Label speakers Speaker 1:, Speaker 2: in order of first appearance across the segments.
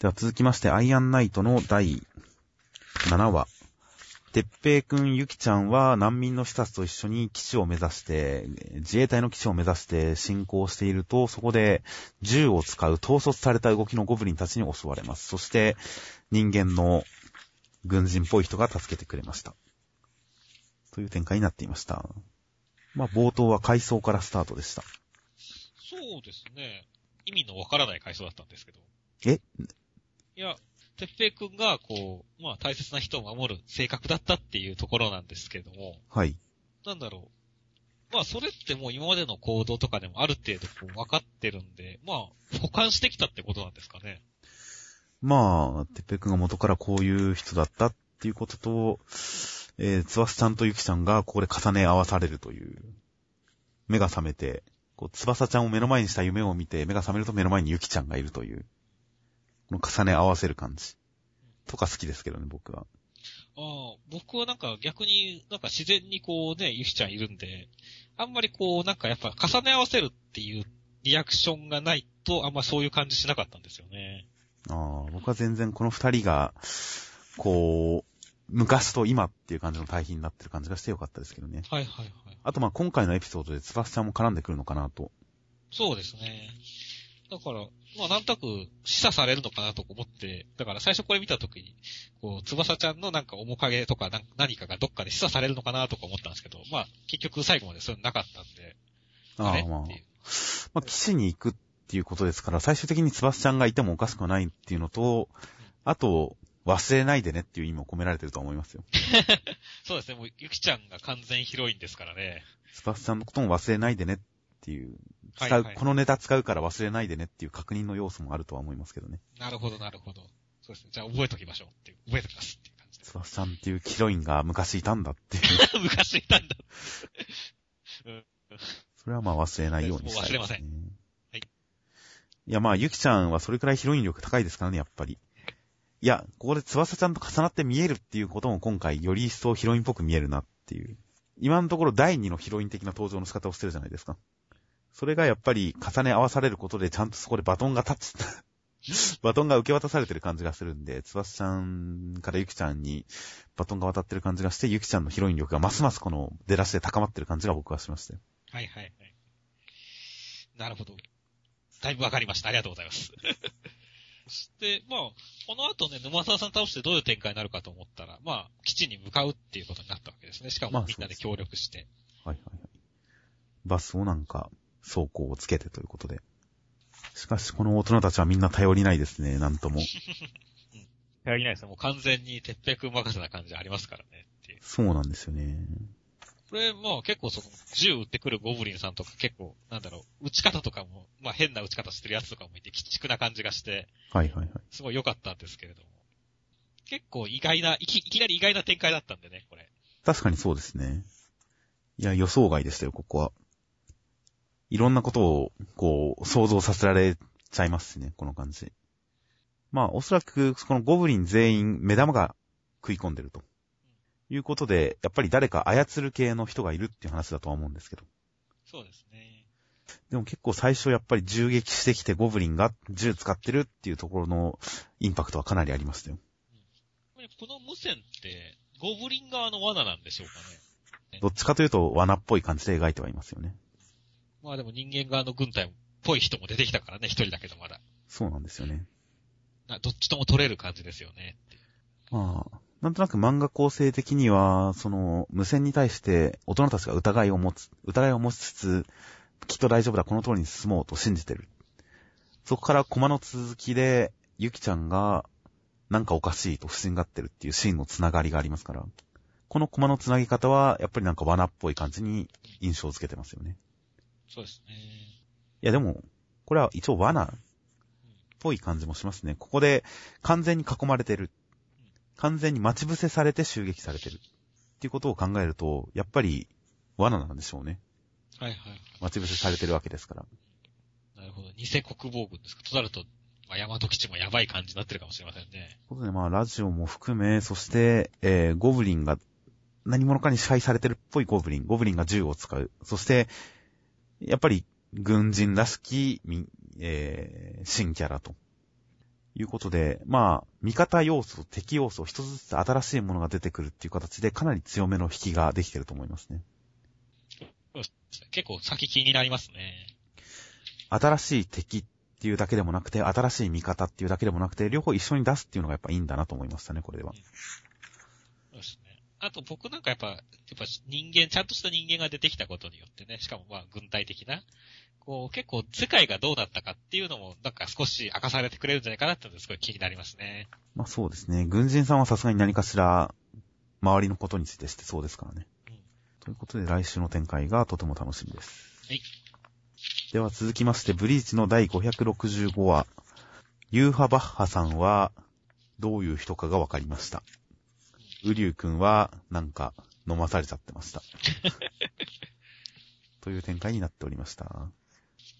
Speaker 1: では続きまして、アイアンナイトの第7話。てっぺいくん、ゆきちゃんは難民の視察と一緒に基地を目指して、自衛隊の基地を目指して進行していると、そこで銃を使う統率された動きのゴブリンたちに襲われます。そして、人間の軍人っぽい人が助けてくれました。という展開になっていました。まあ、冒頭は階層からスタートでした。
Speaker 2: そうですね。意味のわからない階層だったんですけど。
Speaker 1: え？
Speaker 2: いや、てっぺいくんが、こう、まあ大切な人を守る性格だったっていうところなんですけども。
Speaker 1: はい。
Speaker 2: なんだろう。まあそれってもう今までの行動とかでもある程度こう分かってるんで、まあ保管してきたってことなんですかね。
Speaker 1: まあ、てっぺいくんが元からこういう人だったっていうことと、えー、つわすちゃんとゆきちゃんがここで重ね合わされるという。目が覚めて、こう、つばさちゃんを目の前にした夢を見て、目が覚めると目の前にゆきちゃんがいるという。この重ね合わせる感じ。とか好きですけどね、僕は。
Speaker 2: ああ、僕はなんか逆になんか自然にこうね、ゆきちゃんいるんで、あんまりこうなんかやっぱ重ね合わせるっていうリアクションがないとあんまそういう感じしなかったんですよね。
Speaker 1: ああ、僕は全然この二人が、こう、昔と今っていう感じの対比になってる感じがしてよかったですけどね。
Speaker 2: はいはいはい。
Speaker 1: あとまあ今回のエピソードでつばすちゃんも絡んでくるのかなと。
Speaker 2: そうですね。だから、まあなんとなく示唆されるのかなと思って、だから最初これ見たときに、こう、翼ちゃんのなんか面影とか何かがどっかで示唆されるのかなとか思ったんですけど、まあ結局最後までそういうのなかったんで、
Speaker 1: ああまあ、まあ、騎士に行くっていうことですから、最終的に翼ちゃんがいてもおかしくないっていうのと、あと、忘れないでねっていう意味も込められてると思いますよ。
Speaker 2: そうですね、もうゆきちゃんが完全ヒロインですからね。
Speaker 1: 翼ちゃんのことも忘れないでねっていう使う、はいはい、このネタ使うから忘れないでねっていう確認の要素もあるとは思いますけどね。
Speaker 2: なるほど、なるほど。そうですね。じゃあ覚えときましょうっていう。覚えときますっていう感じで。
Speaker 1: つばさんっていうヒロインが昔いたんだっていう。
Speaker 2: 昔いたんだ。
Speaker 1: うん。それはまあ忘れないようにした
Speaker 2: い、ね、忘れません。はい。
Speaker 1: いやまあ、ゆきちゃんはそれくらいヒロイン力高いですからね、やっぱり。いや、ここで翼ちゃんと重なって見えるっていうことも今回より一層ヒロインっぽく見えるなっていう。今のところ第二のヒロイン的な登場の仕方をしてるじゃないですか。それがやっぱり重ね合わされることでちゃんとそこでバトンが立つ。バトンが受け渡されてる感じがするんで、つばすちゃんからゆきちゃんにバトンが渡ってる感じがして、ゆきちゃんのヒロイン力がますますこの出だしで高まってる感じが僕はしましたよ。
Speaker 2: はいはいはい。なるほど。だいぶわかりました。ありがとうございます。そして、まあ、この後ね、沼沢さん倒してどういう展開になるかと思ったら、まあ、基地に向かうっていうことになったわけですね。しかもみんなで協力して。
Speaker 1: まあ、はいはいはい。バスをなんか、走行をつけてということで。しかし、この大人たちはみんな頼りないですね、なんとも。
Speaker 2: 頼りないですね。もう完全に鉄平君任せな感じありますからねっていう。
Speaker 1: そうなんですよね。
Speaker 2: これ、まあ結構その、銃撃ってくるゴブリンさんとか結構、なんだろう、撃ち方とかも、まあ変な撃ち方してるやつとかもいて、鬼畜な感じがして、
Speaker 1: はいはいはい。
Speaker 2: すごい良かったんですけれども。結構意外な、いき、いきなり意外な展開だったんでね、これ。
Speaker 1: 確かにそうですね。いや、予想外でしたよ、ここは。いろんなことを、こう、想像させられちゃいますね、この感じ。まあ、おそらく、このゴブリン全員、目玉が食い込んでると。いうことで、やっぱり誰か操る系の人がいるっていう話だとは思うんですけど。
Speaker 2: そうですね。
Speaker 1: でも結構最初やっぱり銃撃してきてゴブリンが銃使ってるっていうところのインパクトはかなりありましたよ。
Speaker 2: うん、この無線って、ゴブリン側の罠なんでしょうか
Speaker 1: ね。どっちかというと罠っぽい感じで描いてはいますよね。
Speaker 2: まあでも人間側の軍隊っぽい人も出てきたからね、一人だけどまだ。
Speaker 1: そうなんですよね。
Speaker 2: どっちとも取れる感じですよね。
Speaker 1: まあ、なんとなく漫画構成的には、その、無線に対して大人たちが疑いを持つ、疑いを持ちつつ、きっと大丈夫だ、この通りに進もうと信じてる。そこからコマの続きで、ゆきちゃんが、なんかおかしいと不審がってるっていうシーンのつながりがありますから、このコマのつなぎ方は、やっぱりなんか罠っぽい感じに印象をつけてますよね。
Speaker 2: そうですね。
Speaker 1: いやでも、これは一応罠っぽい感じもしますね。ここで完全に囲まれてる。完全に待ち伏せされて襲撃されてる。っていうことを考えると、やっぱり罠なんでしょうね。
Speaker 2: はいはい。
Speaker 1: 待ち伏せされてるわけですから。
Speaker 2: なるほど。偽国防軍ですか？となると、まあ、大和基地もやばい感じになってるかもしれませんね。
Speaker 1: ことで、まあ、ラジオも含め、そして、えー、ゴブリンが、何者かに支配されてるっぽいゴブリン。ゴブリンが銃を使う。そして、やっぱり、軍人らしき、えー、新キャラと。いいうことで、まあ、味方要素、敵要素、一つずつ新しいものが出てくるっていう形で、かなり強めの引きができてると思いますね。
Speaker 2: 結構先気になりますね。
Speaker 1: 新しい敵っていうだけでもなくて、新しい味方っていうだけでもなくて、両方一緒に出すっていうのがやっぱいいんだなと思いましたね、これでは。
Speaker 2: そうですね。あと僕なんかやっぱ、やっぱ人間、ちゃんとした人間が出てきたことによってね、しかもまあ軍隊的な、こう結構世界がどうだったかっていうのもなんか少し明かされてくれるんじゃないかなってのがすごい気になりますね。
Speaker 1: まあそうですね。軍人さんはさすがに何かしら、周りのことについてしてそうですからね。
Speaker 2: うん
Speaker 1: ということで来週の展開がとても楽しみです。
Speaker 2: はい。
Speaker 1: では続きまして、ブリーチの第565話、ユーハバッハさんは、どういう人かが分かりました。ウリュウ君は、なんか、飲まされちゃってました。という展開になっておりました。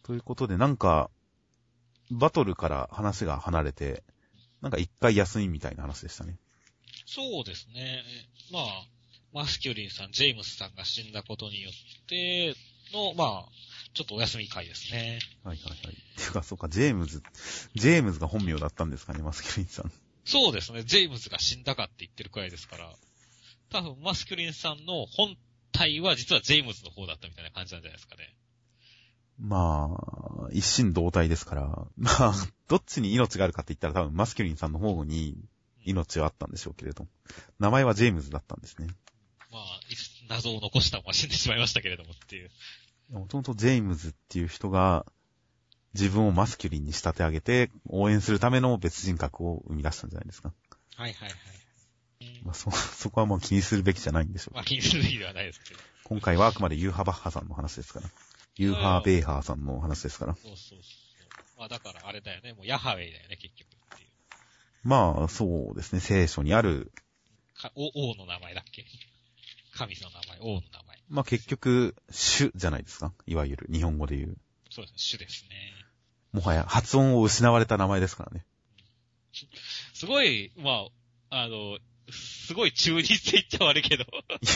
Speaker 1: ということで、なんか、バトルから話が離れて、なんか一回休みみたいな話でしたね。
Speaker 2: そうですね。まあ、マスキュリンさん、ジェームスさんが死んだことによっての、まあ、ちょっとお休み会ですね。
Speaker 1: はいはいはい。ていうか、そうか、ジェームズ、ジェームズが本名だったんですかね、マスキュリンさん。
Speaker 2: そうですね。ジェームズが死んだかって言ってるくらいですから、多分マスキュリンさんの本体は実はジェームズの方だったみたいな感じなんじゃないですかね。
Speaker 1: まあ、一心同体ですから、まあ、どっちに命があるかって言ったら多分マスキュリンさんの方に命はあったんでしょうけれど、名前はジェームズだったんですね。
Speaker 2: まあ、い謎を残したまま死んでしまいましたけれどもっていう。
Speaker 1: もともとジェームズっていう人が自分をマスキュリンに仕立て上げて応援するための別人格を生み出したんじゃないですか。
Speaker 2: はいはいはい。
Speaker 1: まあ、そ、そこはもう気にするべきじゃないんでしょう。
Speaker 2: まあ気にするべきではないですけど。
Speaker 1: 今回はあくまでユーハバッハさんの話ですから。ユーハーベーハーさんの話ですから。
Speaker 2: そうそうそう。まあだからあれだよね。もうヤハウェイだよね、結局っていう。
Speaker 1: まあ、そうですね。聖書にある、
Speaker 2: かお王の名前だっけ？神の名前、王の名前。
Speaker 1: まあ結局、主じゃないですか。いわゆる日本語で言う。
Speaker 2: そうですね、主ですね。
Speaker 1: もはや発音を失われた名前ですからね。
Speaker 2: すごい、まあ、あの、すごい中二って言っちゃ悪いけど、
Speaker 1: い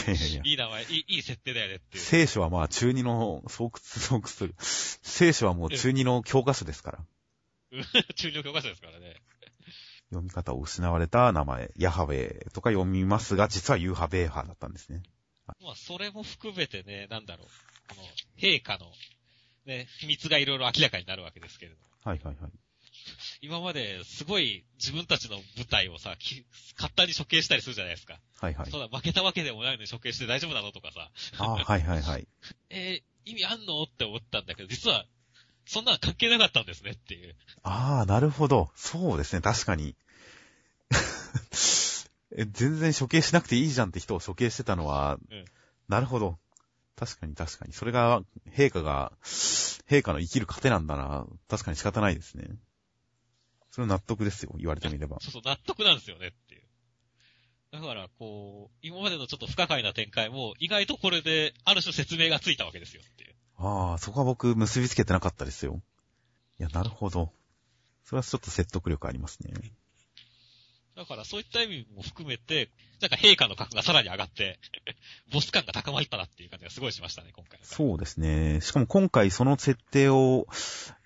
Speaker 1: やいやいや。
Speaker 2: いい名前、いい、いい設定だよねっていう。
Speaker 1: 聖書はまあ中二の巣窟、巣窟する。聖書はもう中二の教科書ですから。
Speaker 2: 中二の教科書ですからね。
Speaker 1: 読み方を失われた名前、ヤハウェイとか読みますが、実はユーハベーハーだったんですね。
Speaker 2: まあ、それも含めてね、なんだろう。この、陛下の、ね、秘密がいろいろ明らかになるわけですけれども。
Speaker 1: はいはいはい。
Speaker 2: 今まですごい自分たちの舞台をさ、き簡単に処刑したりするじゃないですか。
Speaker 1: はいはい
Speaker 2: そ。うだ、負けたわけでもないのに処刑して大丈夫なのとかさ。
Speaker 1: ああ、はいはいはい。
Speaker 2: えー意味あんのって思ったんだけど、実は、そんなの関係なかったんですねっていう。
Speaker 1: ああ、なるほど。そうですね、確かに。え全然処刑しなくていいじゃんって人を処刑してたのは、
Speaker 2: うん
Speaker 1: なるほど。確かに確かに。それが、陛下が、陛下の生きる糧なんだな。確かに仕方ないですね。それは納得ですよ、言われてみれば。
Speaker 2: そうそう、納得なんですよねっていう。だから、こう、今までのちょっと不可解な展開も、意外とこれで、ある種説明がついたわけですよっていう。
Speaker 1: ああ、そこは僕結びつけてなかったですよ。いや、なるほど。それはちょっと説得力ありますね。
Speaker 2: だから、そういった意味も含めて、なんか陛下の格がさらに上がって、ボス感が高まったなっていう感じがすごいしましたね、今回。
Speaker 1: そうですね。しかも今回その設定を、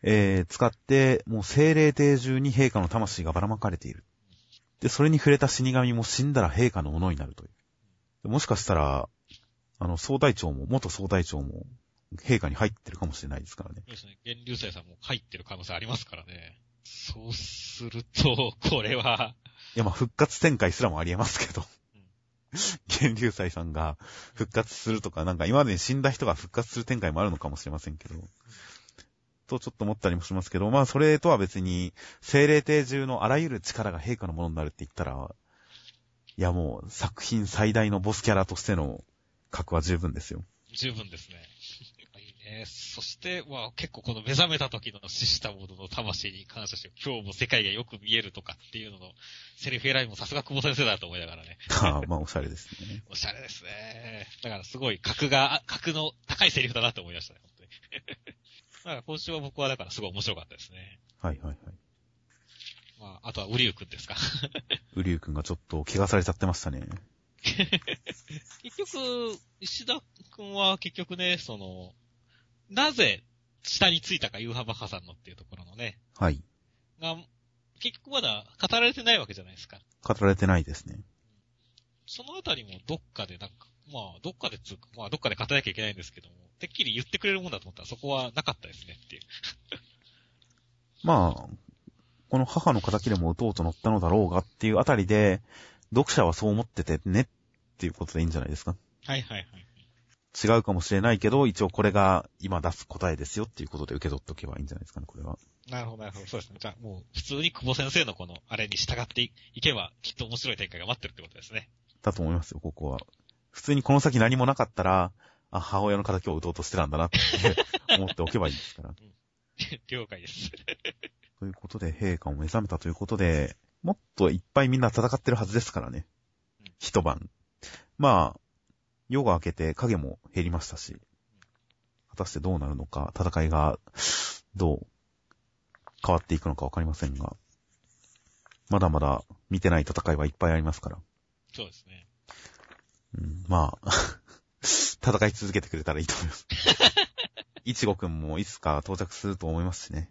Speaker 1: えー、使って、もう精霊帝中に陛下の魂がばらまかれている。で、それに触れた死神も死んだら陛下のものになるという。もしかしたら、あの、総隊長も、元総隊長も、陛下に入ってるかもしれないですからね。
Speaker 2: そうですね。源流星さんも入ってる可能性ありますからね。そうすると、これは、
Speaker 1: いや、まあ、復活展開すらもありえますけど
Speaker 2: うん。
Speaker 1: 源流祭さんが復活するとか、なんか今までに死んだ人が復活する展開もあるのかもしれませんけど。とちょっと思ったりもしますけど、まあそれとは別に、精霊帝中のあらゆる力が陛下のものになるって言ったら、いやもう作品最大のボスキャラとしての格は十分ですよ。
Speaker 2: 十分ですね。いいね。そして、まあ結構この目覚めた時の死したものの魂に感謝して、今日も世界がよく見えるとかっていうのの、セリフ選びもさすが久保先生だと思いながらね。
Speaker 1: ああまあおしゃれですね。
Speaker 2: おしゃれですね。だからすごい格が、格の高いセリフだなと思いましたね、本当に。だから今週は僕はだからすごい面白かったですね。
Speaker 1: はいはいはい。
Speaker 2: まあ、あとはウリュウくんですか。
Speaker 1: ウリュウ君がちょっと怪我されちゃってましたね。
Speaker 2: 結局、石田くんは結局ね、その、なぜ下についたか、ユーハバッハさんのっていうところのね、
Speaker 1: はい。
Speaker 2: が、結局まだ語られてないわけじゃないですか。
Speaker 1: 語られてないですね。
Speaker 2: そのあたりもどっかでなんか、まあ、どっかでつうか、まあ、どっかで語らなきゃいけないんですけども、てっきり言ってくれるもんだと思ったらそこはなかったですねっていう。
Speaker 1: まあ、この母の仇でも打とうと乗ったのだろうがっていうあたりで、読者はそう思っててねっていうことでいいんじゃないですか。
Speaker 2: はいはいはい。
Speaker 1: 違うかもしれないけど、一応これが今出す答えですよっていうことで受け取っておけばいいんじゃないですかね、これは。
Speaker 2: なるほど、なるほど。そうですね。じゃあもう、普通に久保先生のこの、あれに従っていけば、きっと面白い展開が待ってるってことですね。
Speaker 1: だと思いますよ、ここは。普通にこの先何もなかったら、あ、母親の仇を打とうとしてたんだなって思っておけばいいですから。
Speaker 2: 了解です。
Speaker 1: ということで、陛下も目覚めたということで、もっといっぱいみんな戦ってるはずですからね
Speaker 2: うん。
Speaker 1: 一晩。まあ、夜が明けて影も減りましたし、果たしてどうなるのか、戦いがどう変わっていくのかわかりませんが、まだまだ見てない戦いはいっぱいありますから。
Speaker 2: そうですね。
Speaker 1: うん、まあ、戦い続けてくれたらいいと思います。いちごくんもいつか到着すると思いますしね。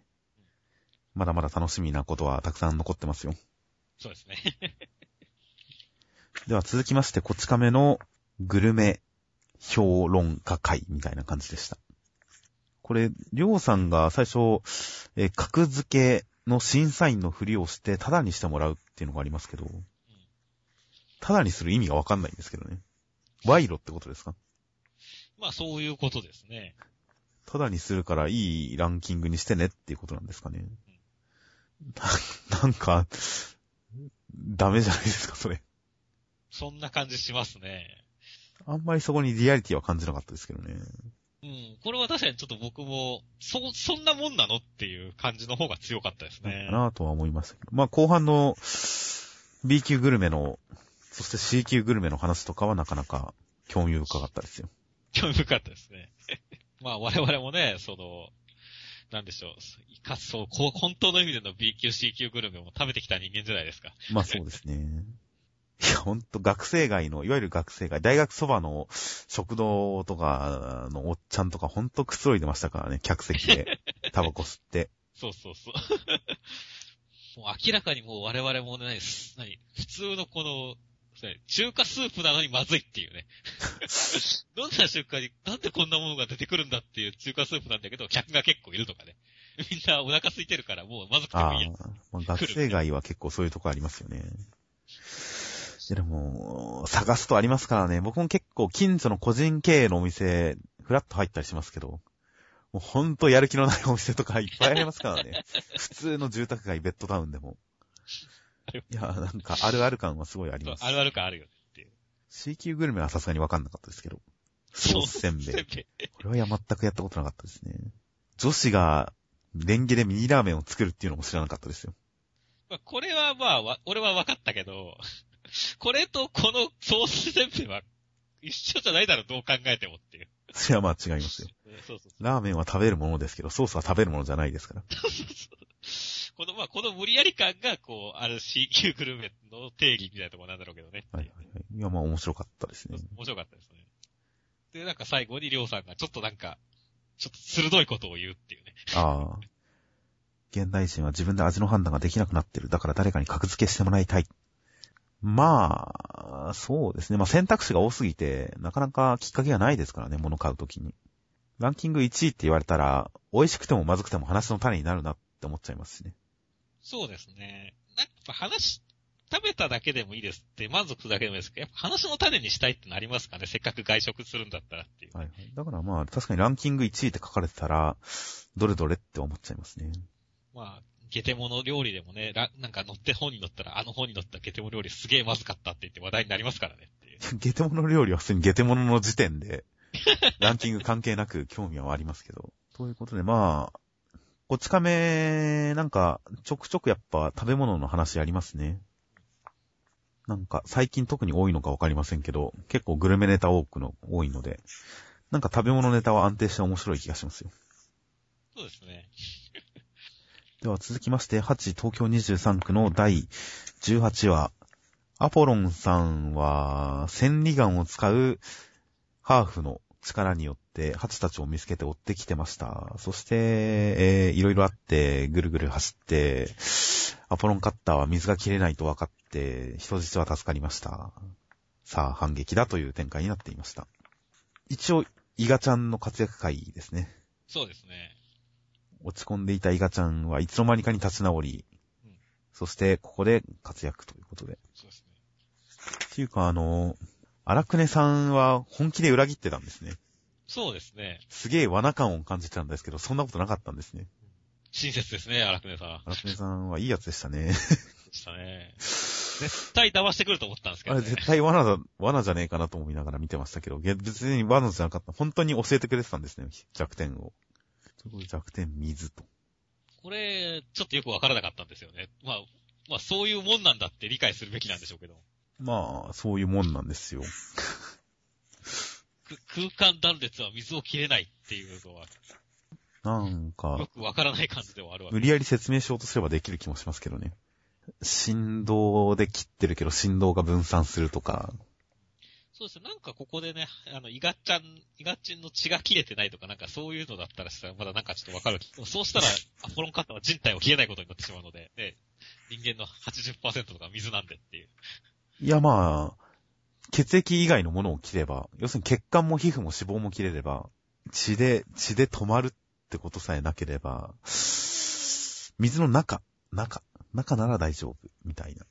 Speaker 1: まだまだ楽しみなことはたくさん残ってますよ。
Speaker 2: そうですね。
Speaker 1: では続きまして、こち亀のグルメ評論家会みたいな感じでした。これ、りょうさんが最初、えー格付けの審査員のふりをして、タダにしてもらうっていうのがありますけど、タダにする意味がわかんないんですけどね。賄賂ってことですか？
Speaker 2: まあ、そういうことですね。
Speaker 1: タダにするからいいランキングにしてねっていうことなんですかね。ななんか、ダメじゃないですか、それ。
Speaker 2: そんな感じしますね。
Speaker 1: あんまりそこにリアリティは感じなかったですけどね。
Speaker 2: うん。これは確かにちょっと僕も、そ、そんなもんなのっていう感じの方が強かったですね
Speaker 1: か。なとは思いましたけど。まあ後半の B 級グルメの、そして C 級グルメの話とかはなかなか興味深かったですよ。
Speaker 2: 興味深かったですね。まあ我々もね、その、なんでしょう。かつそう、こう本当の意味での B 級 C 級グルメも食べてきた人間じゃないですか。
Speaker 1: まあそうですね。いや、ほんと学生街の、いわゆる学生街、大学そばの食堂とかのおっちゃんとかほんとくつろいでましたからね、客席で。タバコ吸って。
Speaker 2: そうそうそう。もう明らかにもう我々もね、す何普通のこの、何中華スープなのにまずいっていうね。どんな瞬間に、なんでこんなものが出てくるんだっていう中華スープなんだけど、客が結構いるとかね。みんなお腹空いてるからもうまずくても
Speaker 1: あ
Speaker 2: いいや。
Speaker 1: あ、まあ、学生街は結構そういうとこありますよね。でも、探すとありますからね。僕も結構近所の個人経営のお店、ふらっと入ったりしますけど、もうほんとやる気のないお店とかいっぱいありますからね。普通の住宅街ベッドタウンでも。いや、なんかあるある感はすごいあります。
Speaker 2: あるある感あるよねっていう。
Speaker 1: C 級グルメはさすがにわかんなかったですけど。ソースせんべい。これは全くやったことなかったですね。女子が、レンゲでミニラーメンを作るっていうのも知らなかったですよ。
Speaker 2: まあ、これはまあ、わ俺は分かったけど、これとこのソースせんべいは一緒じゃないだろ、どう考えてもっていう。
Speaker 1: それはまあ違いますよ。
Speaker 2: そうそう。
Speaker 1: ラーメンは食べるものですけど、ソースは食べるものじゃないですから。
Speaker 2: この、まあ、この無理やり感が、こう、ある C 級グルメの定義みたいなところなんだろうけどね。
Speaker 1: はいはいはい。いや、まあ面白かったですね。
Speaker 2: 面白かったですね。で、なんか最後にりょうさんがちょっとなんか、ちょっと鋭いことを言うっていうね。
Speaker 1: ああ。現代人は自分で味の判断ができなくなってる。だから誰かに格付けしてもらいたい。まあ、そうですね。まあ選択肢が多すぎて、なかなかきっかけがないですからね、物買うときに。ランキング1位って言われたら、美味しくてもまずくても話の種になるなって思っちゃいますしね。
Speaker 2: そうですね。なんか話、食べただけでもいいですって、満足するだけでもいいですけど、やっぱ話の種にしたいってなりますかね。せっかく外食するんだったらっていう。
Speaker 1: はいはい。だからまあ、確かにランキング1位って書かれてたら、どれどれって思っちゃいますね。
Speaker 2: まあ、ゲテモノ料理でもね、らなんか乗って本に載ったら、あの本に載ったゲテモノ料理すげえまずかったって言って話題になりますからねっていう。
Speaker 1: ゲテモノ料理は普通にゲテモノの時点で、ランキング関係なく興味はありますけど。ということで、まあ、こち亀、なんか、ちょくちょくやっぱ食べ物の話ありますね。なんか、最近特に多いのかわかりませんけど、結構グルメネタ多くの、多いので、なんか食べ物ネタは安定して面白い気がしますよ。
Speaker 2: そうですね。
Speaker 1: では続きまして、8東京23区の第18話。アポロンさんは、千里眼を使うハーフの力によって、ハチたちを見つけて追ってきてました。そして、えー、いろいろあって、ぐるぐる走って、アポロンカッターは水が切れないと分かって、人質は助かりました。さあ、反撃だという展開になっていました。一応、イガちゃんの活躍会ですね。
Speaker 2: そうですね。
Speaker 1: 落ち込んでいたイガちゃんはいつの間にかに立ち直り、
Speaker 2: うん
Speaker 1: そしてここで活躍ということで。
Speaker 2: そうですね。
Speaker 1: っていうか、あの、荒久根さんは本気で裏切ってたんですね。
Speaker 2: そうですね。
Speaker 1: すげえ罠感を感じてたんですけど、そんなことなかったんですね。
Speaker 2: 親切ですね、荒久根さん。
Speaker 1: 荒久根さんはいいやつでしたね。
Speaker 2: でしたね。絶対騙してくると思ったんですけ
Speaker 1: あ
Speaker 2: どね。
Speaker 1: れ絶対罠だ、罠じゃねえかなと思いながら見てましたけど、げ別に罠じゃなかった。本当に教えてくれてたんですね、弱点を。弱点、水と。
Speaker 2: これ、ちょっとよくわからなかったんですよね。まあ、まあそういうもんなんだって理解するべきなんでしょうけど。
Speaker 1: まあ、そういうもんなんですよ。
Speaker 2: く空間断裂は水を切れないっていうのは、
Speaker 1: なんか
Speaker 2: よ、くわからない感じではあるわけ
Speaker 1: 無理やり説明しようとすればできる気もしますけどね。振動で切ってるけど振動が分散するとか、
Speaker 2: そうですね。なんかここでね、あの、イガちゃん、イガチンの血が切れてないとか、なんかそういうのだったらしたら、まだなんかちょっとわかる。そうしたら、アポロンカッターは人体を切れないことになってしまうので、ね、人間の80%とか水なんでっていう。
Speaker 1: いやまあ、血液以外のものを切れば、要するに血管も皮膚も脂肪も切れれば、血で、血で止まるってことさえなければ、水の中、中、中なら大丈夫、みたいな。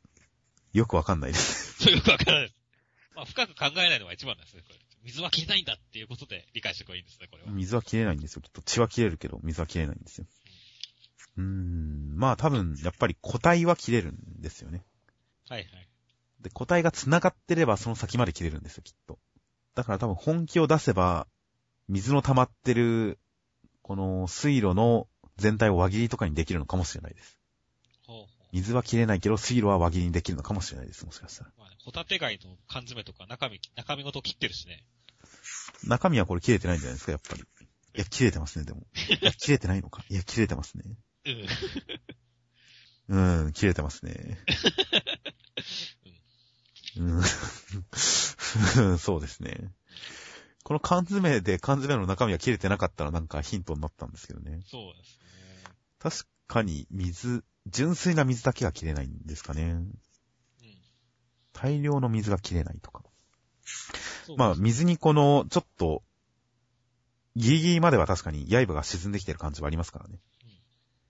Speaker 1: よくわかんないです。
Speaker 2: よくわからないです。まあ、深く考えないのが一番なんですね、これ。水は切れないんだっていうことで理解しておけばいいんですね、これは。
Speaker 1: 水は切れないんですよ。きっと血は切れるけど、水は切れないんですよ。うーん、まあ多分、やっぱり個体は切れるんですよね。
Speaker 2: はいはい。
Speaker 1: で、個体が繋がってればその先まで切れるんですよ、きっと。だから多分本気を出せば、水の溜まってる、この水路の全体を輪切りとかにできるのかもしれないです。
Speaker 2: ほうほう。
Speaker 1: 水は切れないけど、水路は輪切りにできるのかもしれないです、もしかしたら。
Speaker 2: まあね、ホタテ貝の缶詰とか中身、中身ごと切ってるしね。
Speaker 1: 中身はこれ切れてないんじゃないですか、やっぱり。いや、切れてますね、でも。いや、切れてないのか。いや、切れてますね。
Speaker 2: うん。
Speaker 1: うん、切れてますね。うん、そうですね。この缶詰で缶詰の中身が切れてなかったらなんかヒントになったんですけどね。
Speaker 2: そうですね。
Speaker 1: 確かに水、純粋な水だけが切れないんですかね。
Speaker 2: うん。
Speaker 1: 大量の水が切れないとか。まあ、水にこの、ちょっと、ギリギリまでは確かに刃が沈んできてる感じはありますからね。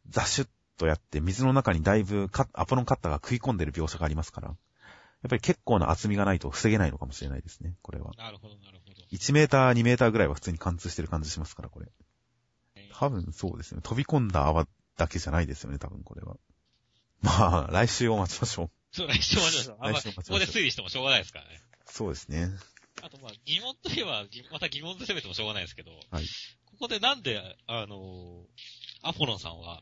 Speaker 1: ザシュッとやって、水の中にだいぶカアポロンカッターが食い込んでる描写がありますから。やっぱり結構な厚みがないと防げないのかもしれないですね、これは。
Speaker 2: なるほど、なるほど。
Speaker 1: 1メーター、2メーターぐらいは普通に貫通してる感じしますから、これ。
Speaker 2: えー
Speaker 1: 多分そうですね。飛び込んだ泡だけじゃないですよね、多分これは。まあ、来週を待ちましょう。
Speaker 2: そう、来週まであんま、
Speaker 1: 来週待ちましょう
Speaker 2: ここで推理してもしょうがないですからね。
Speaker 1: そうですね。
Speaker 2: あとまあ、疑問といえば、ぎまた疑問で攻めてもしょうがないですけど、
Speaker 1: はい
Speaker 2: ここでなんで、あのーアポロンさんは、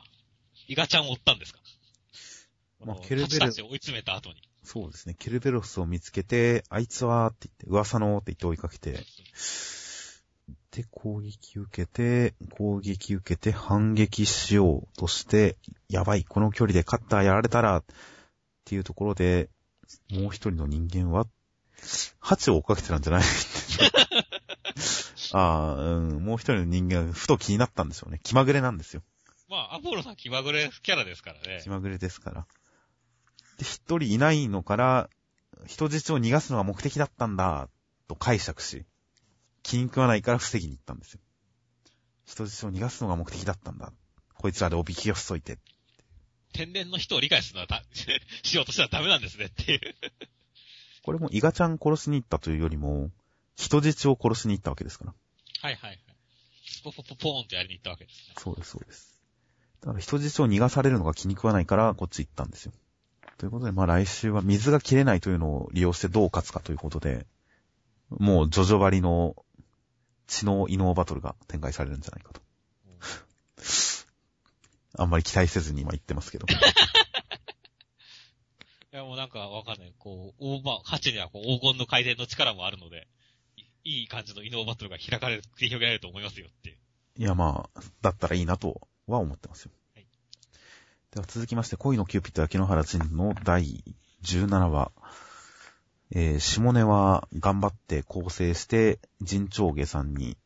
Speaker 2: イガちゃんを追ったんですか？
Speaker 1: まあケルベル
Speaker 2: ハチたちを追い詰めた後に。
Speaker 1: そうですね。ケルベロスを見つけて、あいつはって言って、噂のって言って追いかけて、で、攻撃受けて、攻撃受けて反撃しようとして、やばい、この距離でカッターやられたら、っていうところで、もう一人の人間は、ハチを追っかけてたんじゃない？ああ、うん、もう一人の人間がふと気になったんでしょうね。気まぐれなんですよ。
Speaker 2: まあ、アポロさん気まぐれキャラですからね
Speaker 1: 気。まぐれですから。で、一人いないのから、人質を逃がすのが目的だったんだ、と解釈し、気に食わないから防ぎに行ったんですよ。人質を逃がすのが目的だったんだ。こいつらでおびき寄せといて。
Speaker 2: 天然の人を理解するのはだ、しようとしたらダメなんですねっていう。
Speaker 1: これもイガちゃん殺しに行ったというよりも、人質を殺しに行ったわけですから。
Speaker 2: はいはいはい。ポポポポーンとやりに行ったわけですね。
Speaker 1: そうです、そうです。だから人質を逃がされるのが気に食わないから、こっち行ったんですよ。ということで、まあ来週は水が切れないというのを利用してどう勝つかということで、もうジョジョ張りの知能異能バトルが展開されるんじゃないかと。あんまり期待せずに今言ってますけど。
Speaker 2: いやもうなんかわかんない。こう、大、まあ、ハチにはこう黄金の回転の力もあるので、いいい感じの異能バトルが開かれる、繰り広げられると思いますよっていう。
Speaker 1: いやまあ、だったらいいなとは思ってますよ。
Speaker 2: はい
Speaker 1: では続きまして、恋のキューピット焼野原仁の第17話。えー、下根は頑張って構成して、陣長下さんに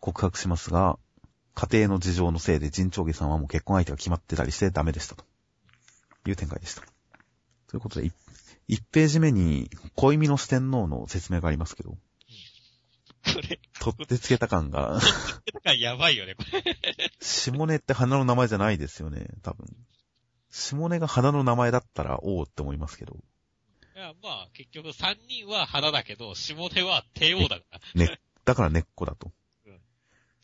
Speaker 1: 告白しますが、家庭の事情のせいで陣長下さんはもう結婚相手が決まってたりしてダメでしたと。いう展開でした。ということで、1ページ目に、恋見の四天王の説明がありますけど、
Speaker 2: これ、
Speaker 1: 取ってつけた感が、
Speaker 2: だからやばいよね、これ。
Speaker 1: 下根って花の名前じゃないですよね、多分。下根が花の名前だったら、おおって思いますけど。
Speaker 2: いや、まあ、結局3人は花だけど、下手は帝王だから。っ
Speaker 1: ね、だから根っこだと。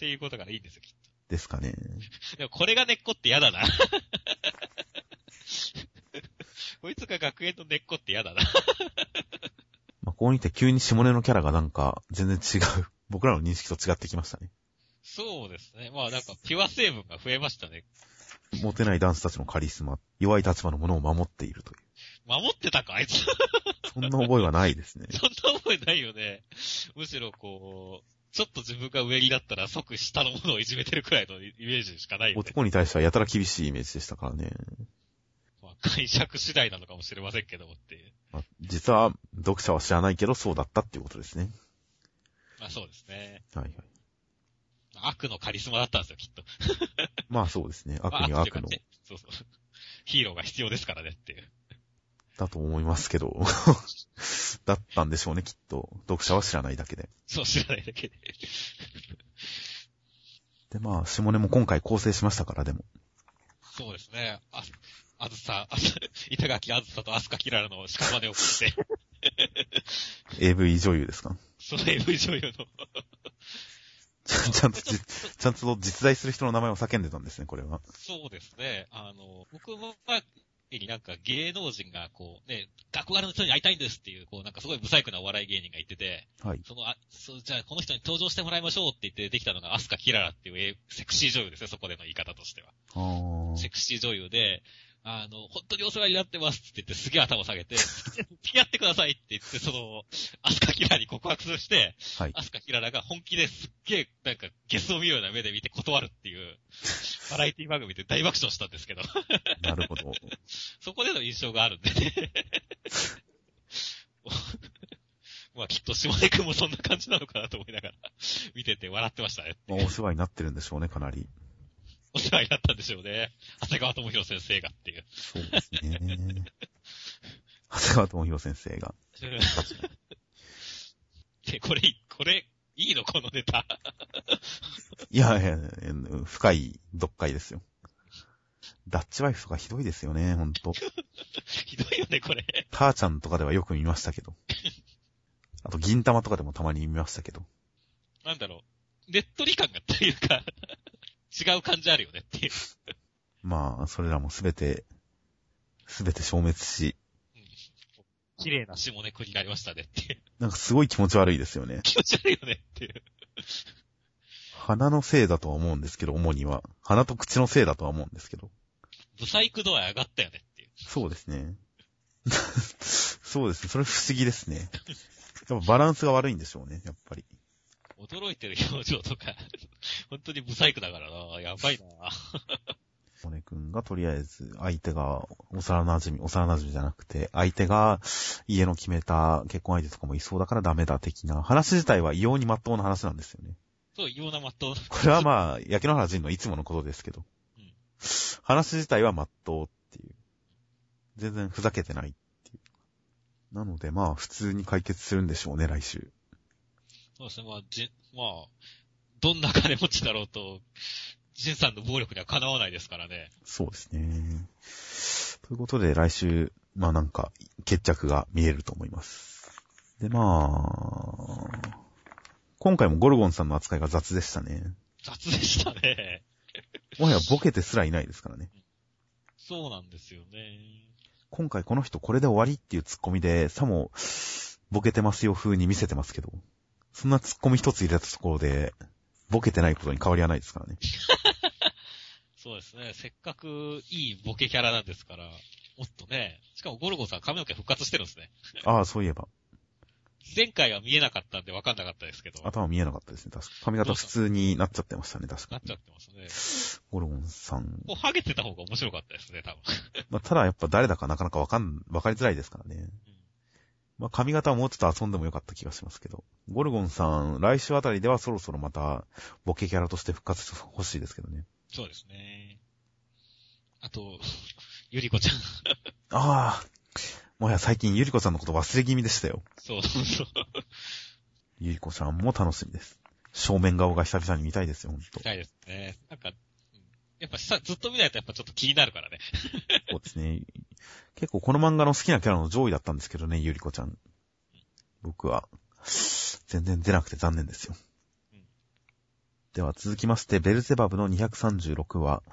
Speaker 2: ていうことがいいんですよ、きっ
Speaker 1: ですかね。
Speaker 2: と。でもこれが根っこって嫌だな。こいつが学園の根っこって嫌だな。
Speaker 1: まあ、ここに来て急に下根のキャラがなんか、全然違う。僕らの認識と違ってきましたね。
Speaker 2: そうですね。まあなんか、ピュア成分が増えましたね。
Speaker 1: モテない男子たちのカリスマ、弱い立場のものを守っているという。
Speaker 2: 守ってたか、あいつ。
Speaker 1: そんな覚えはないですね。
Speaker 2: そんな覚えないよね。むしろこう、ちょっと自分が上になったら即下のものをいじめてるくらいのイメージしかない。
Speaker 1: 男に対してはやたら厳しいイメージでしたからね。
Speaker 2: まあ、解釈次第なのかもしれませんけどもっていう。
Speaker 1: まあ、実は、読者は知らないけど、そうだったっていうことですね。
Speaker 2: まあそうですね。
Speaker 1: はいはい。
Speaker 2: 悪のカリスマだったんですよ、きっと。
Speaker 1: まあそうですね。悪
Speaker 2: まあ
Speaker 1: には悪の
Speaker 2: っていうかね、そうそう。ヒーローが必要ですからねっていう。
Speaker 1: だと思いますけど。だったんでしょうね、きっと。読者は知らないだけで。
Speaker 2: そう知らないだけで。
Speaker 1: で、まあ、下根も今回構成しましたから、でも。
Speaker 2: そうですね。あ、あずさ、あず、板垣あずさとアスカキララの屍を食って、
Speaker 1: AV 女優ですか？
Speaker 2: その AV 女優の、
Speaker 1: ちゃんとじ、ちゃんと実在する人の名前を叫んでたんですね、これは。
Speaker 2: そうですね。あの、僕も前になんか芸能人がこうね、学校の人に会いたいんですっていう、こうなんかすごいブサイクなお笑い芸人が言ってて、
Speaker 1: はい。
Speaker 2: その、あ、そう、じゃあこの人に登場してもらいましょうって言ってできたのがアスカキララっていうえセクシー女優ですね、そこでの言い方としては。セクシー女優で、あの、本当にお世話になってますって言ってすげえ頭を下げて、付き合ってくださいって言って、その、アスカキララに告白して、
Speaker 1: はい。
Speaker 2: アスカキララが本気ですっげえ、なんか、ゲスを見るような目で見て断るっていう、バラエティ番組で大爆笑したんですけど、
Speaker 1: なるほど。
Speaker 2: そこでの印象があるんでね。まあきっと下根くんもそんな感じなのかなと思いながら、見てて笑ってましたね。
Speaker 1: まあ、お世話になってるんでしょうね、かなり。
Speaker 2: お世話になったんでしょうね。長谷川智弘先生がっていう。
Speaker 1: そうですね。長谷川智弘先生が。
Speaker 2: で、これ、これ、いいの？このネタ。
Speaker 1: いやいや、深い読解ですよ。ダッチワイフとかひどいですよね、ほんと。
Speaker 2: ひどいよね、これ。
Speaker 1: ターちゃんとかではよく見ましたけど。あと、銀玉とかでもたまに見ましたけど。
Speaker 2: なんだろう。ねっとり感がというか、違う感じあるよねっていう。
Speaker 1: まあ、それらもすべて、すべて消滅し、
Speaker 2: 綺麗な下根くんになりましたねっていう。
Speaker 1: なんかすごい気持ち悪いですよね。
Speaker 2: 気持ち悪いよねっていう。
Speaker 1: 鼻のせいだとは思うんですけど、主には。鼻と口のせいだとは思うんですけど。
Speaker 2: ブサイク度合い上がったよねっていう。
Speaker 1: そうですね。そうですね。それ不思議ですね。やっぱバランスが悪いんでしょうね、やっぱり。
Speaker 2: 驚いてる表情とか、本当にブサイクだからな。やばいな。
Speaker 1: モネ君がとりあえず、相手が幼馴染み、幼馴染みじゃなくて、相手が家の決めた結婚相手とかもいそうだからダメだ的な話自体は異様に真っ当な話なんですよね。
Speaker 2: そう、異様なマット。
Speaker 1: これはまあ、焼け野原人のいつものことですけど。
Speaker 2: うん
Speaker 1: 話自体は真っ当っていう。全然ふざけてないっていう。なのでまあ、普通に解決するんでしょうね、来週。
Speaker 2: そうですね、まあ、じ、まあ、どんな金持ちだろうと、ジンさんの暴力にはかなわないですからね。
Speaker 1: そうですね。ということで、来週、まあなんか、決着が見えると思います。で、まあ、今回もゴルゴンさんの扱いが雑でしたね。
Speaker 2: 雑でしたね。
Speaker 1: もはやボケてすらいないですからね。
Speaker 2: そうなんですよね。
Speaker 1: 今回この人これで終わりっていうツッコミで、さも、ボケてますよ風に見せてますけど、そんなツッコミ一つ入れたところで、ボケてないことに変わりはないですからね。
Speaker 2: そうですね。せっかくいいボケキャラなんですから、もっとね、しかもゴルゴさん髪の毛復活してるんですね。
Speaker 1: ああ、そういえば。
Speaker 2: 前回は見えなかったんで分かんなかったですけど、なっ
Speaker 1: 頭見えなかったですね。確か髪型普通になっちゃってましたね、確かに。
Speaker 2: ちゃってますね。
Speaker 1: ゴルゴンさん。
Speaker 2: こう、ハゲてた方が面白かったですね、多分。
Speaker 1: まあ、ただやっぱ誰だかなかなかわかん、わかりづらいですからね。まあ、髪型はもうちょっと遊んでもよかった気がしますけど。ゴルゴンさん、来週あたりではそろそろまた、ボケキャラとして復活してほしいですけどね。
Speaker 2: そうですね。あと、ゆりこちゃん。
Speaker 1: ああ。もはや最近ゆりこさんのこと忘れ気味でしたよ。
Speaker 2: そうそうそう。
Speaker 1: ゆりこさんも楽しみです。正面顔が久々に見たいですよ、ほんと
Speaker 2: み。たいですね。なんか、うんやっぱさ、ずっと見ないとやっぱちょっと気になるからね。
Speaker 1: そうですね。結構この漫画の好きなキャラの上位だったんですけどね、ゆりこちゃん。僕は、全然出なくて残念ですよ
Speaker 2: うん。
Speaker 1: では続きまして、ベルゼバブの236話。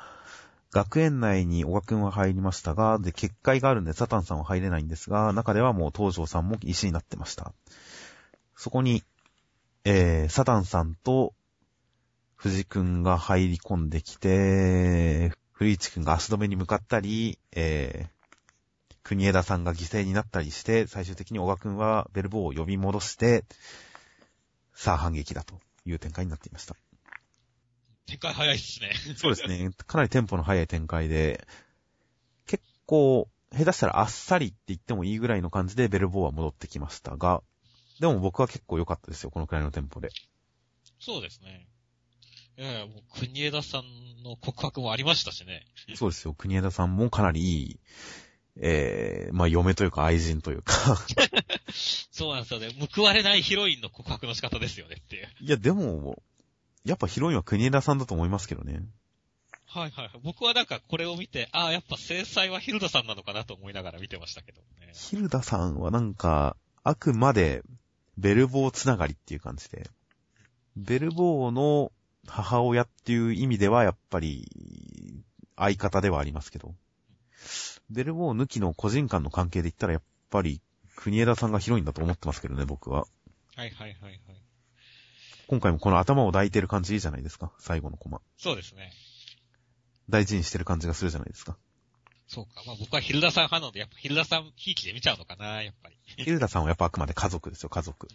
Speaker 1: 学園内に小川くんは入りましたが、で、結界があるんでサタンさんは入れないんですが、中ではもう東條さんも石になってました。そこに、えー、サタンさんと藤くんが入り込んできて、古市くんが足止めに向かったり、えー、国枝さんが犠牲になったりして、最終的に小川くんはベルボーを呼び戻して、さあ反撃だという展開になっていました。
Speaker 2: 展開早いっすね。
Speaker 1: そうですね。かなりテンポの速い展開で、結構、下手したらあっさりって言ってもいいぐらいの感じでベルボーは戻ってきましたが、でも僕は結構良かったですよ、このくらいのテンポで。
Speaker 2: そうですね。いやいや、もう、国枝さんの告白もありましたしね。
Speaker 1: そうですよ、国枝さんもかなりいい、えー、まあ嫁というか愛人というか。
Speaker 2: そうなんですよね。報われないヒロインの告白の仕方ですよねっていう。
Speaker 1: いや、でも、やっぱヒロインは国枝さんだと思いますけどね。
Speaker 2: はいはいはい。僕はなんかこれを見て、ああ、やっぱ制裁はヒルダさんなのかなと思いながら見てましたけどね。
Speaker 1: ヒルダさんはなんか、あくまで、ベルボーつながりっていう感じで、ベルボーの母親っていう意味ではやっぱり、相方ではありますけど、ベルボー抜きの個人間の関係で言ったらやっぱり、国枝さんがヒロインだと思ってますけどね、僕は。
Speaker 2: はいはいはいはい。
Speaker 1: 今回もこの頭を抱いてる感じいいじゃないですか、最後のコマ。
Speaker 2: そうですね。
Speaker 1: 大事にしてる感じがするじゃないですか。
Speaker 2: そうか。まあ僕はヒルダさん派なので、やっぱヒルダさんひいきで見ちゃうのかな、やっぱり。
Speaker 1: ヒルダさんはやっぱあくまで家族ですよ、家族。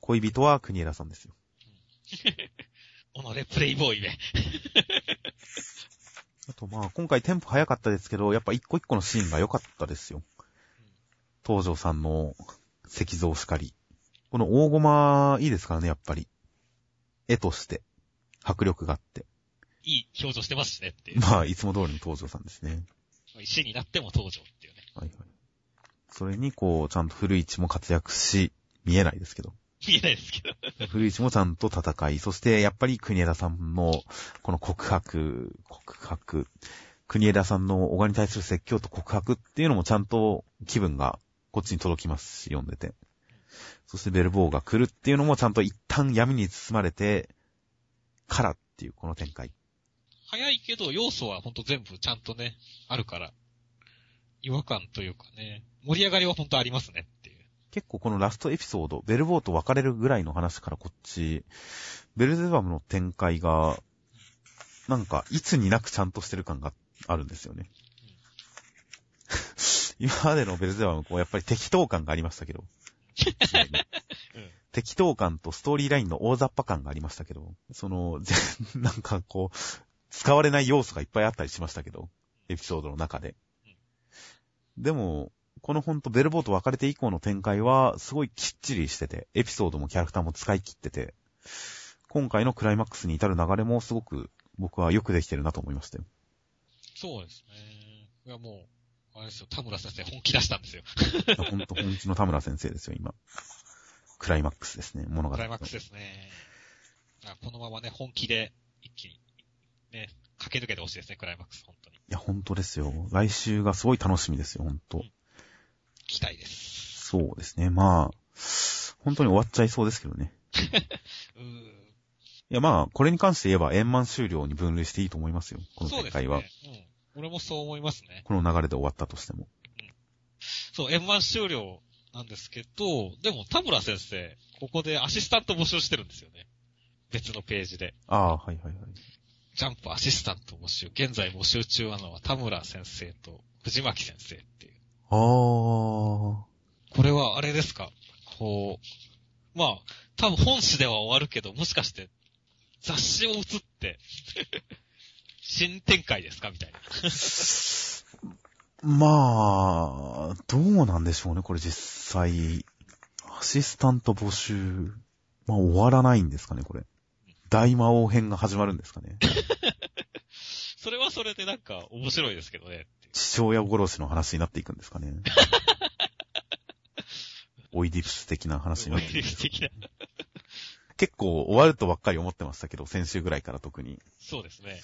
Speaker 1: 恋人は国枝さんですよ。
Speaker 2: 己プレイボーイめ。
Speaker 1: あとまあ、今回テンポ早かったですけど、やっぱ一個一個のシーンが良かったですよ。東條さんの石像しかり。この大駒いいですからね、やっぱり。絵として。迫力があって。
Speaker 2: いい表情してますしねって。
Speaker 1: まあ、いつも通りの東條さんですね。
Speaker 2: 石になっても登場っていうね。
Speaker 1: はいはい。それにこう、ちゃんと古市も活躍し、見えないですけど。
Speaker 2: 見えないですけど。
Speaker 1: 古市もちゃんと戦い、そしてやっぱり国枝さんのこの告白、告白、国枝さんの小川に対する説教と告白っていうのもちゃんと気分がこっちに届きますし、読んでて。そしてベルボーが来るっていうのもちゃんと一旦闇に包まれて、からっていうこの展開。
Speaker 2: 早いけど、要素はほんと全部ちゃんとね、あるから、違和感というかね、盛り上がりはほんとありますね。
Speaker 1: 結構このラストエピソード、ベルボーと別れるぐらいの話からこっち、ベルゼバムの展開が、なんか、いつになくちゃんとしてる感があるんですよね。今までのベルゼバム、こう、やっぱり適当感がありましたけど。
Speaker 2: うん。
Speaker 1: 適当感とストーリーラインの大雑把感がありましたけど、その、ぜなんかこう、使われない要素がいっぱいあったりしましたけど、エピソードの中で。でも、このほんとベルボーと別れて以降の展開は、すごいきっちりしてて、エピソードもキャラクターも使い切ってて、今回のクライマックスに至る流れもすごく僕はよくできてるなと思いましたよ。
Speaker 2: そうですね。いやもう、あれですよ、田村先生本気出したんですよ。
Speaker 1: ほんと本気の田村先生ですよ、今。クライマックスですね、物語の。
Speaker 2: クライマックスですね。あこのままね、本気で一気に、ね、駆け抜けてほしいですね、クライマックス、本当に。
Speaker 1: いや、ほんとですよ。来週がすごい楽しみですよ、ほんと。
Speaker 2: 期待です。
Speaker 1: そうですね。まあ、本当に終わっちゃいそうですけどね。
Speaker 2: うー
Speaker 1: いや、まあ、これに関して言えば円満終了に分類していいと思いますよ。この
Speaker 2: そうですね。
Speaker 1: 展開は。
Speaker 2: うん。俺もそう思いますね。
Speaker 1: この流れで終わったとしても。
Speaker 2: そう、円満終了なんですけど、でも田村先生、ここでアシスタント募集してるんですよね。別のページで。
Speaker 1: ああ、はいはいはい。
Speaker 2: ジャンプアシスタント募集。現在募集中なのは田村先生と藤巻先生っていう。
Speaker 1: ああ、
Speaker 2: これはあれですか？こう、まあ、多分本誌では終わるけど、もしかして雑誌を移って、新展開ですか？みたいな。
Speaker 1: まあ、どうなんでしょうね、これ実際。アシスタント募集。まあ、終わらないんですかね、これ。大魔王編が始まるんですかね。
Speaker 2: それははそれでなんか面白いですけどね。
Speaker 1: 父親殺しの話になっていくんですかね。オイディプス的な話になっていくんですか
Speaker 2: 的な。
Speaker 1: 結構終わるとばっかり思ってましたけど、先週ぐらいから特に。
Speaker 2: そうですね。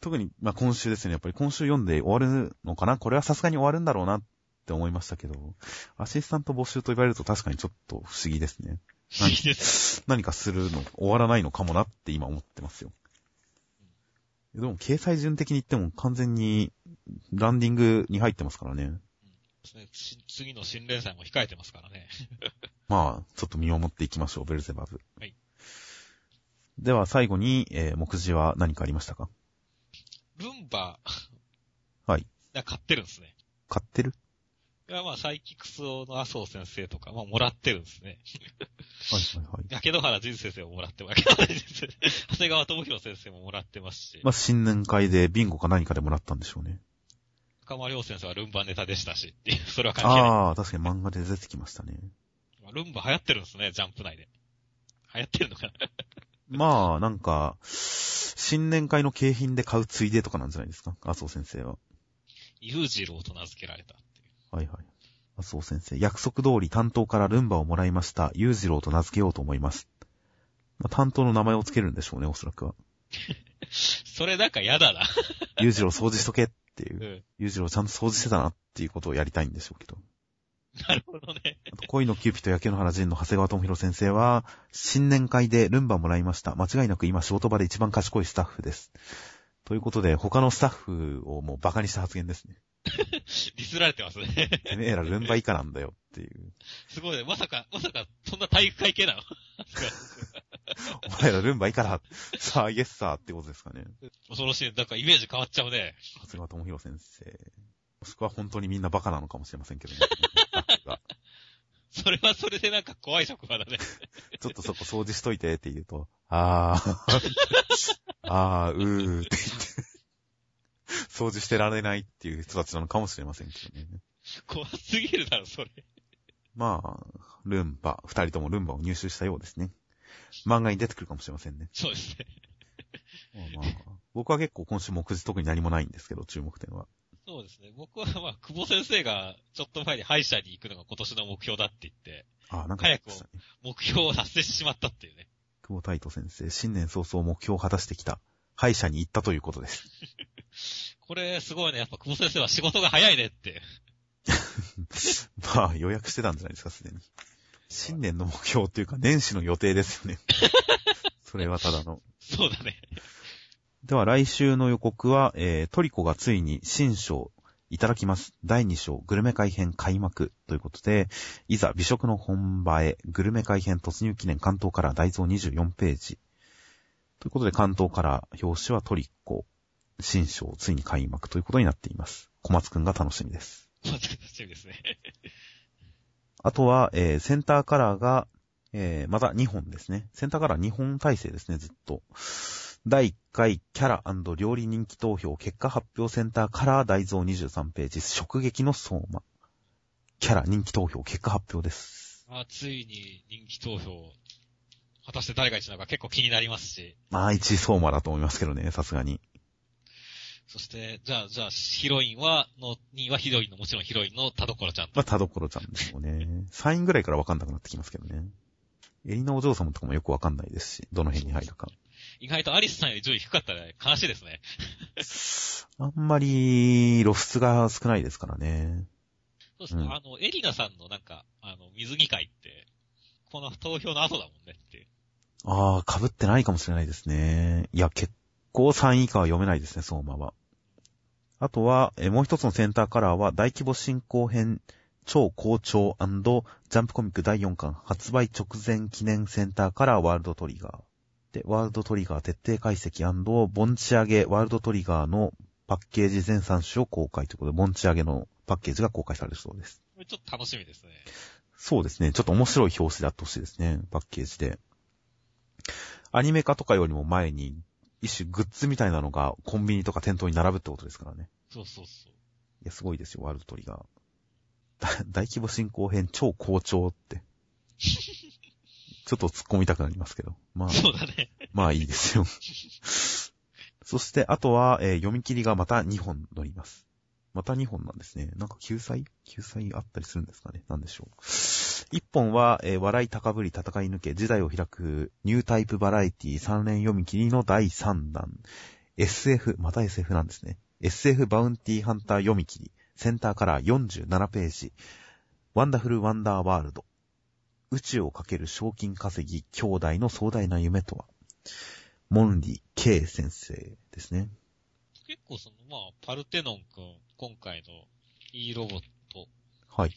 Speaker 1: 特に、まあ今週ですね。やっぱり今週読んで終わるのかな？これはさすがに終わるんだろうなって思いましたけど、アシスタント募集と言われると確かにちょっと不思議ですね。
Speaker 2: 不思議です。
Speaker 1: 何かするの、終わらないのかもなって今思ってますよ。でも、掲載順的に言っても完全にランディングに入ってますからね。
Speaker 2: し次の新連載も控えてますからね。
Speaker 1: まあ、ちょっと見守っていきましょう、ベルゼバブ。
Speaker 2: はい。
Speaker 1: では、最後に、えー、目次は何かありましたか？
Speaker 2: ルンバ、
Speaker 1: はい。
Speaker 2: が買ってるんですね。
Speaker 1: 買ってる？
Speaker 2: いや、まあ、サイキクスオの麻生先生とか、まあ、もらってるんですね。
Speaker 1: はいはいはい。
Speaker 2: 焼野原仁先生ももらってます。焼野原仁先生、長谷川智弘先生ももらってますし、
Speaker 1: まあ、新年会でビンゴか何かでもらったんでしょうね。
Speaker 2: 深間良先生はルンバネタでしたし、っていう、それは関係ない。
Speaker 1: ああ、確かに漫画で出てきましたね。
Speaker 2: まあルンバ流行ってるんですね、ジャンプ内で。流行ってるのかな
Speaker 1: まあ、なんか、新年会の景品で買うついでとかなんじゃないですか？麻生先生は。
Speaker 2: 裕次郎と名付けられた。
Speaker 1: はいはい。麻生先生、約束通り担当からルンバをもらいました。裕次郎と名付けようと思います。まあ、担当の名前をつけるんでしょうね、おそらくは。
Speaker 2: それなんか嫌だな。
Speaker 1: 裕次郎掃除しとけっていうう。
Speaker 2: ん。
Speaker 1: 裕次郎ちゃんと掃除してたなっていうことをやりたいんでしょうけど。
Speaker 2: なるほどね。
Speaker 1: あと恋のキューピット焼け野原仁の長谷川智弘先生は、新年会でルンバもらいました。間違いなく今仕事場で一番賢いスタッフです。ということで、他のスタッフをもうバカにした発言ですね。
Speaker 2: ディスられてますね。
Speaker 1: てめえらルンバ以下なんだよっていう。
Speaker 2: すごいね。まさか、まさか、そんな体育会系なの？
Speaker 1: お前らルンバ以下だ。さあ、イエスサーってことですかね。
Speaker 2: 恐ろしい。なんかイメージ変わっちゃうね。
Speaker 1: 長谷川智弘先生。もしくは本当にみんなバカなのかもしれませんけどね。
Speaker 2: それはそれでなんか怖い職場だね。
Speaker 1: ちょっとそこ掃除しといてって言うと、あー、あー、うーって言って、掃除してられないっていう人たちなのかもしれませんけどね。
Speaker 2: 怖すぎるだろ、それ。
Speaker 1: まあ、ルンバ、二人ともルンバを入手したようですね。漫画に出てくるかもしれませんね。
Speaker 2: そうですね。
Speaker 1: まあまあ、僕は結構今週目次特に何もないんですけど、注目点は。
Speaker 2: そうですね。僕はまあ、久保先生がちょっと前に歯医者に行くのが今年の目標だって言って、
Speaker 1: あ、なんか言ってましたね。
Speaker 2: 目標を達成してしまったっていうね。
Speaker 1: 久保太斗先生、新年早々目標を果たしてきた。歯医者に行ったということです。
Speaker 2: これすごいね。やっぱ久保先生は仕事が早いねって。
Speaker 1: まあ、予約してたんじゃないですか、すでに。新年の目標っていうか、年始の予定ですよね。それはただの。
Speaker 2: そうだね。
Speaker 1: では、来週の予告は、えー、トリコがついに新章いただきます。第2章、グルメ会編開幕ということで、いざ美食の本場へ、グルメ会編突入記念関東から大蔵24ページ。ということで、関東から表紙はトリコ、新章ついに開幕ということになっています。小松くんが楽しみです。
Speaker 2: まず楽しみですね。
Speaker 1: あとは、えーセンターカラーが、えーまた2本ですね。センターカラー2本体制ですね、ずっと。第1回キャラ料理人気投票結果発表センターカラー大蔵23ページ、食撃の相馬。キャラ人気投票結果発表です。
Speaker 2: まあ、ついに人気投票、果たして誰が一なのか結構気になりますし。
Speaker 1: まあ、1位相馬だと思いますけどね、さすがに。
Speaker 2: そして、じゃあ、じゃあ、ヒロインは、の、2位はヒロインの、もちろんヒロインの田所ちゃんと。
Speaker 1: まあ、田所ちゃんですよね。3位ぐらいからわかんなくなってきますけどね。エリナお嬢様とかもよくわかんないですし、どの辺に入るか。
Speaker 2: 意外とアリスさんより順位低かったら悲しいですね。
Speaker 1: あんまり露出が少ないですからね。
Speaker 2: そうですね。
Speaker 1: うん
Speaker 2: あの、エリナさんのなんか、あの、水着会って、この投票の後だもんねって。
Speaker 1: ああ、被ってないかもしれないですね。いや、結構3位以下は読めないですね、相馬は。あとは、えーもう一つのセンターカラーは、大規模進行編超好調ジャンプコミック第4巻発売直前記念センターカラーワールドトリガー。で、ワールドトリガー徹底解析盆地上げワールドトリガーのパッケージ全3種を公開ということで、盆地上げのパッケージが公開されるそうです。
Speaker 2: ちょっと楽しみですね。
Speaker 1: そうですね。ちょっと面白い表紙であってほしいですね。パッケージで。アニメ化とかよりも前に、一種グッズみたいなのがコンビニとか店頭に並ぶってことですからね。
Speaker 2: そうそうそう。
Speaker 1: いや、すごいですよ、ワールドトリガー。だ大規模進行編超好調って。ちょっと突っ込みたくなりますけど。まあ、
Speaker 2: そうだね。
Speaker 1: まあいいですよ。そして、あとは、えー読み切りがまた2本載ります。また2本なんですね。なんか救済？救済あったりするんですかねなんでしょう。1本は、えー笑い高ぶり戦い抜け、時代を開くニュータイプバラエティ3連読み切りの第3弾。SF、また SF なんですね。SF バウンティーハンター読み切り、センターカラー47ページ。ワンダフルワンダーワールド。宇宙をかける賞金稼ぎ兄弟の壮大な夢とはモンリー K 先生ですね。
Speaker 2: 結構その、まあ、パルテノン君、今回のいいロボット
Speaker 1: はい。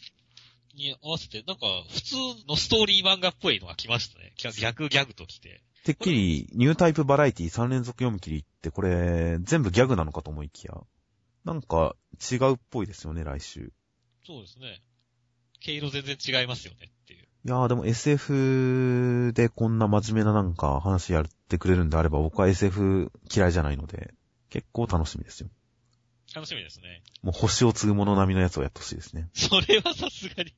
Speaker 2: に合わせて、なんか、普通のストーリー漫画っぽいのが来ましたね。逆ギャグと来て。
Speaker 1: てっきり、ニュータイプバラエティ3連続読み切りってこれ、全部ギャグなのかと思いきや、なんか違うっぽいですよね、来週。
Speaker 2: そうですね。毛色全然違いますよねっていう。
Speaker 1: いやーでも SF でこんな真面目ななんか話やってくれるんであれば僕は SF 嫌いじゃないので、結構楽しみですよ。
Speaker 2: 楽しみですね。
Speaker 1: もう星を継ぐ者並みのやつをやってほしいですね。
Speaker 2: それはさすがに。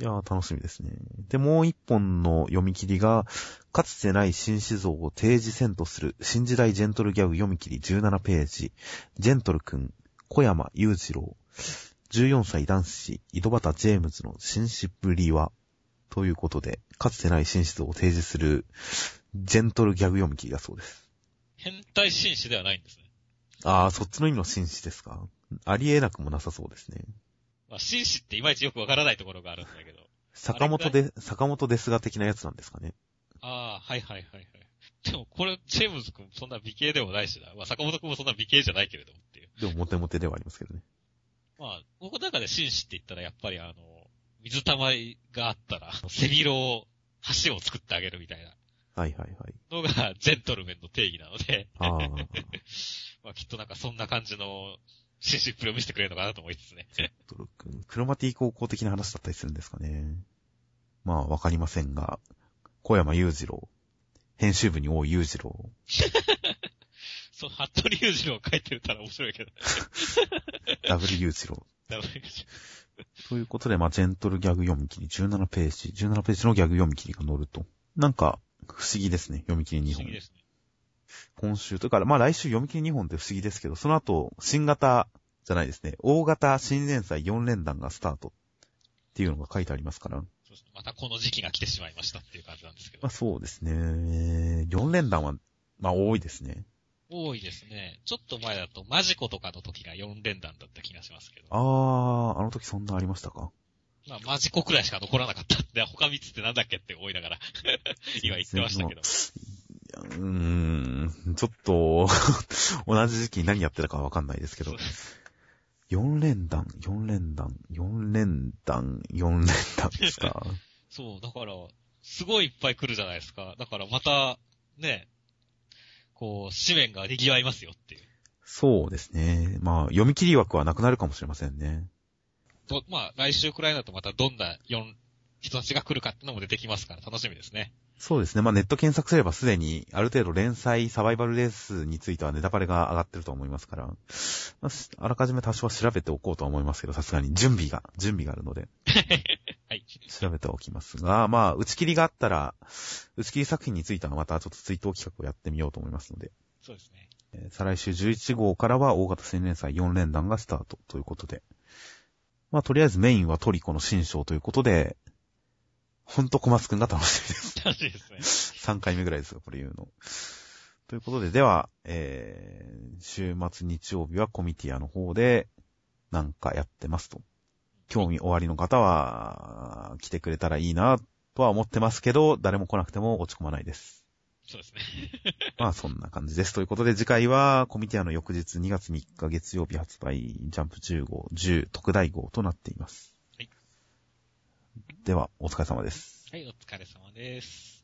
Speaker 1: いやー楽しみですね。で、もう一本の読み切りが、かつてない新思像を提示せんとする新時代ジェントルギャグ読み切り17ページ。ジェントル君、小山裕次郎、14歳男子、井戸端ジェームズの紳士ぶりは、ということで、かつてない新思像を提示するジェントルギャグ読み切りだそうです。
Speaker 2: 変態紳士ではないんですね。
Speaker 1: あー、そっちの意味の紳士ですか？ありえなくもなさそうですね。
Speaker 2: まあ、紳士っていまいちよくわからないところがあるんだけど。
Speaker 1: 坂本で、坂本ですが的なやつなんですかね？
Speaker 2: ああ、はいはいはいはい。でもこれ、ジェームズ君そんな美形でもないしな。まあ、坂本君もそんな美形じゃないけれどもっていう。
Speaker 1: でもモテモテではありますけどね。
Speaker 2: まあ、僕の中で紳士って言ったらやっぱりあの、水たまりがあったら、背広を、橋を作ってあげるみたいな
Speaker 1: はいはいはい。
Speaker 2: のが、ジェントルメンの定義なので、
Speaker 1: ああ。
Speaker 2: まあきっとなんかそんな感じの、紳士っぷりを見せてくれるのかなと思いつつね。
Speaker 1: トロ君クロマティ高校的な話だったりするんですかね。まあ、わかりませんが、小山裕次郎、編集部に多い裕次郎、
Speaker 2: そう、服部裕次郎書いてたら面白いけど。
Speaker 1: W 裕次郎。
Speaker 2: ダメ
Speaker 1: ということで、まあ、ジェントルギャグ読み切り、17ページ、17ページのギャグ読み切りが載ると。なんか、不思議ですね、読み切り2本
Speaker 2: 不思議。ですね。
Speaker 1: 今週、というか、まあ来週読み切り2本って不思議ですけど、その後、新型、じゃないですね、大型新連載4連弾がスタートっていうのが書いてありますから。
Speaker 2: またこの時期が来てしまいましたっていう感じなんですけど
Speaker 1: まあ。そうですね。4連弾は、まあ多いですね。
Speaker 2: 多いですね。ちょっと前だと、マジコとかの時が4連弾だった気がしますけど。
Speaker 1: あー、あの時そんなありましたか？
Speaker 2: まあ、マジコくらいしか残らなかったんで、他3つってなんだっけって思いながら、今言ってましたけど。
Speaker 1: いやうーん、ちょっと、同じ時期に何やってたかわかんないですけど
Speaker 2: そう、です
Speaker 1: 4連弾、4連弾、4連弾、4連弾ですか？
Speaker 2: そう、だから、すごいいっぱい来るじゃないですか。だからまた、ね、こう、紙面が賑わいますよっていう。
Speaker 1: そうですね。まあ、読み切り枠はなくなるかもしれませんね。
Speaker 2: と、まあ、来週くらいだとまたどんな4、人たちが来るかってのも出てきますから楽しみですね。
Speaker 1: そうですね。まあ、ネット検索すればすでに、ある程度連載サバイバルレースについてはネタバレが上がってると思いますから、まあしあらかじめ多少は調べておこうとは思いますけど、さすがに準備が、準備があるので、
Speaker 2: はい。
Speaker 1: 調べておきますが、まあ、打ち切りがあったら、打ち切り作品についてはまたちょっと追悼企画をやってみようと思いますので、
Speaker 2: そうですね。
Speaker 1: えー再来週11号からは大型新連載4連弾がスタートということで、まあ、とりあえずメインはトリコの新章ということで、ほんと小松くんが楽しみです。
Speaker 2: 楽しいですね。
Speaker 1: 3回目ぐらいですが、これ言うの。ということで、では、えー、週末日曜日はコミティアの方で、なんかやってますと。興味おありの方は、来てくれたらいいな、とは思ってますけど、誰も来なくても落ち込まないです。
Speaker 2: そうですね。
Speaker 1: まあ、そんな感じです。ということで、次回は、コミティアの翌日2月3日月曜日発売、ジャンプ10号、10特大号となっています。では、お疲れ様です。
Speaker 2: はい、お疲れ様です。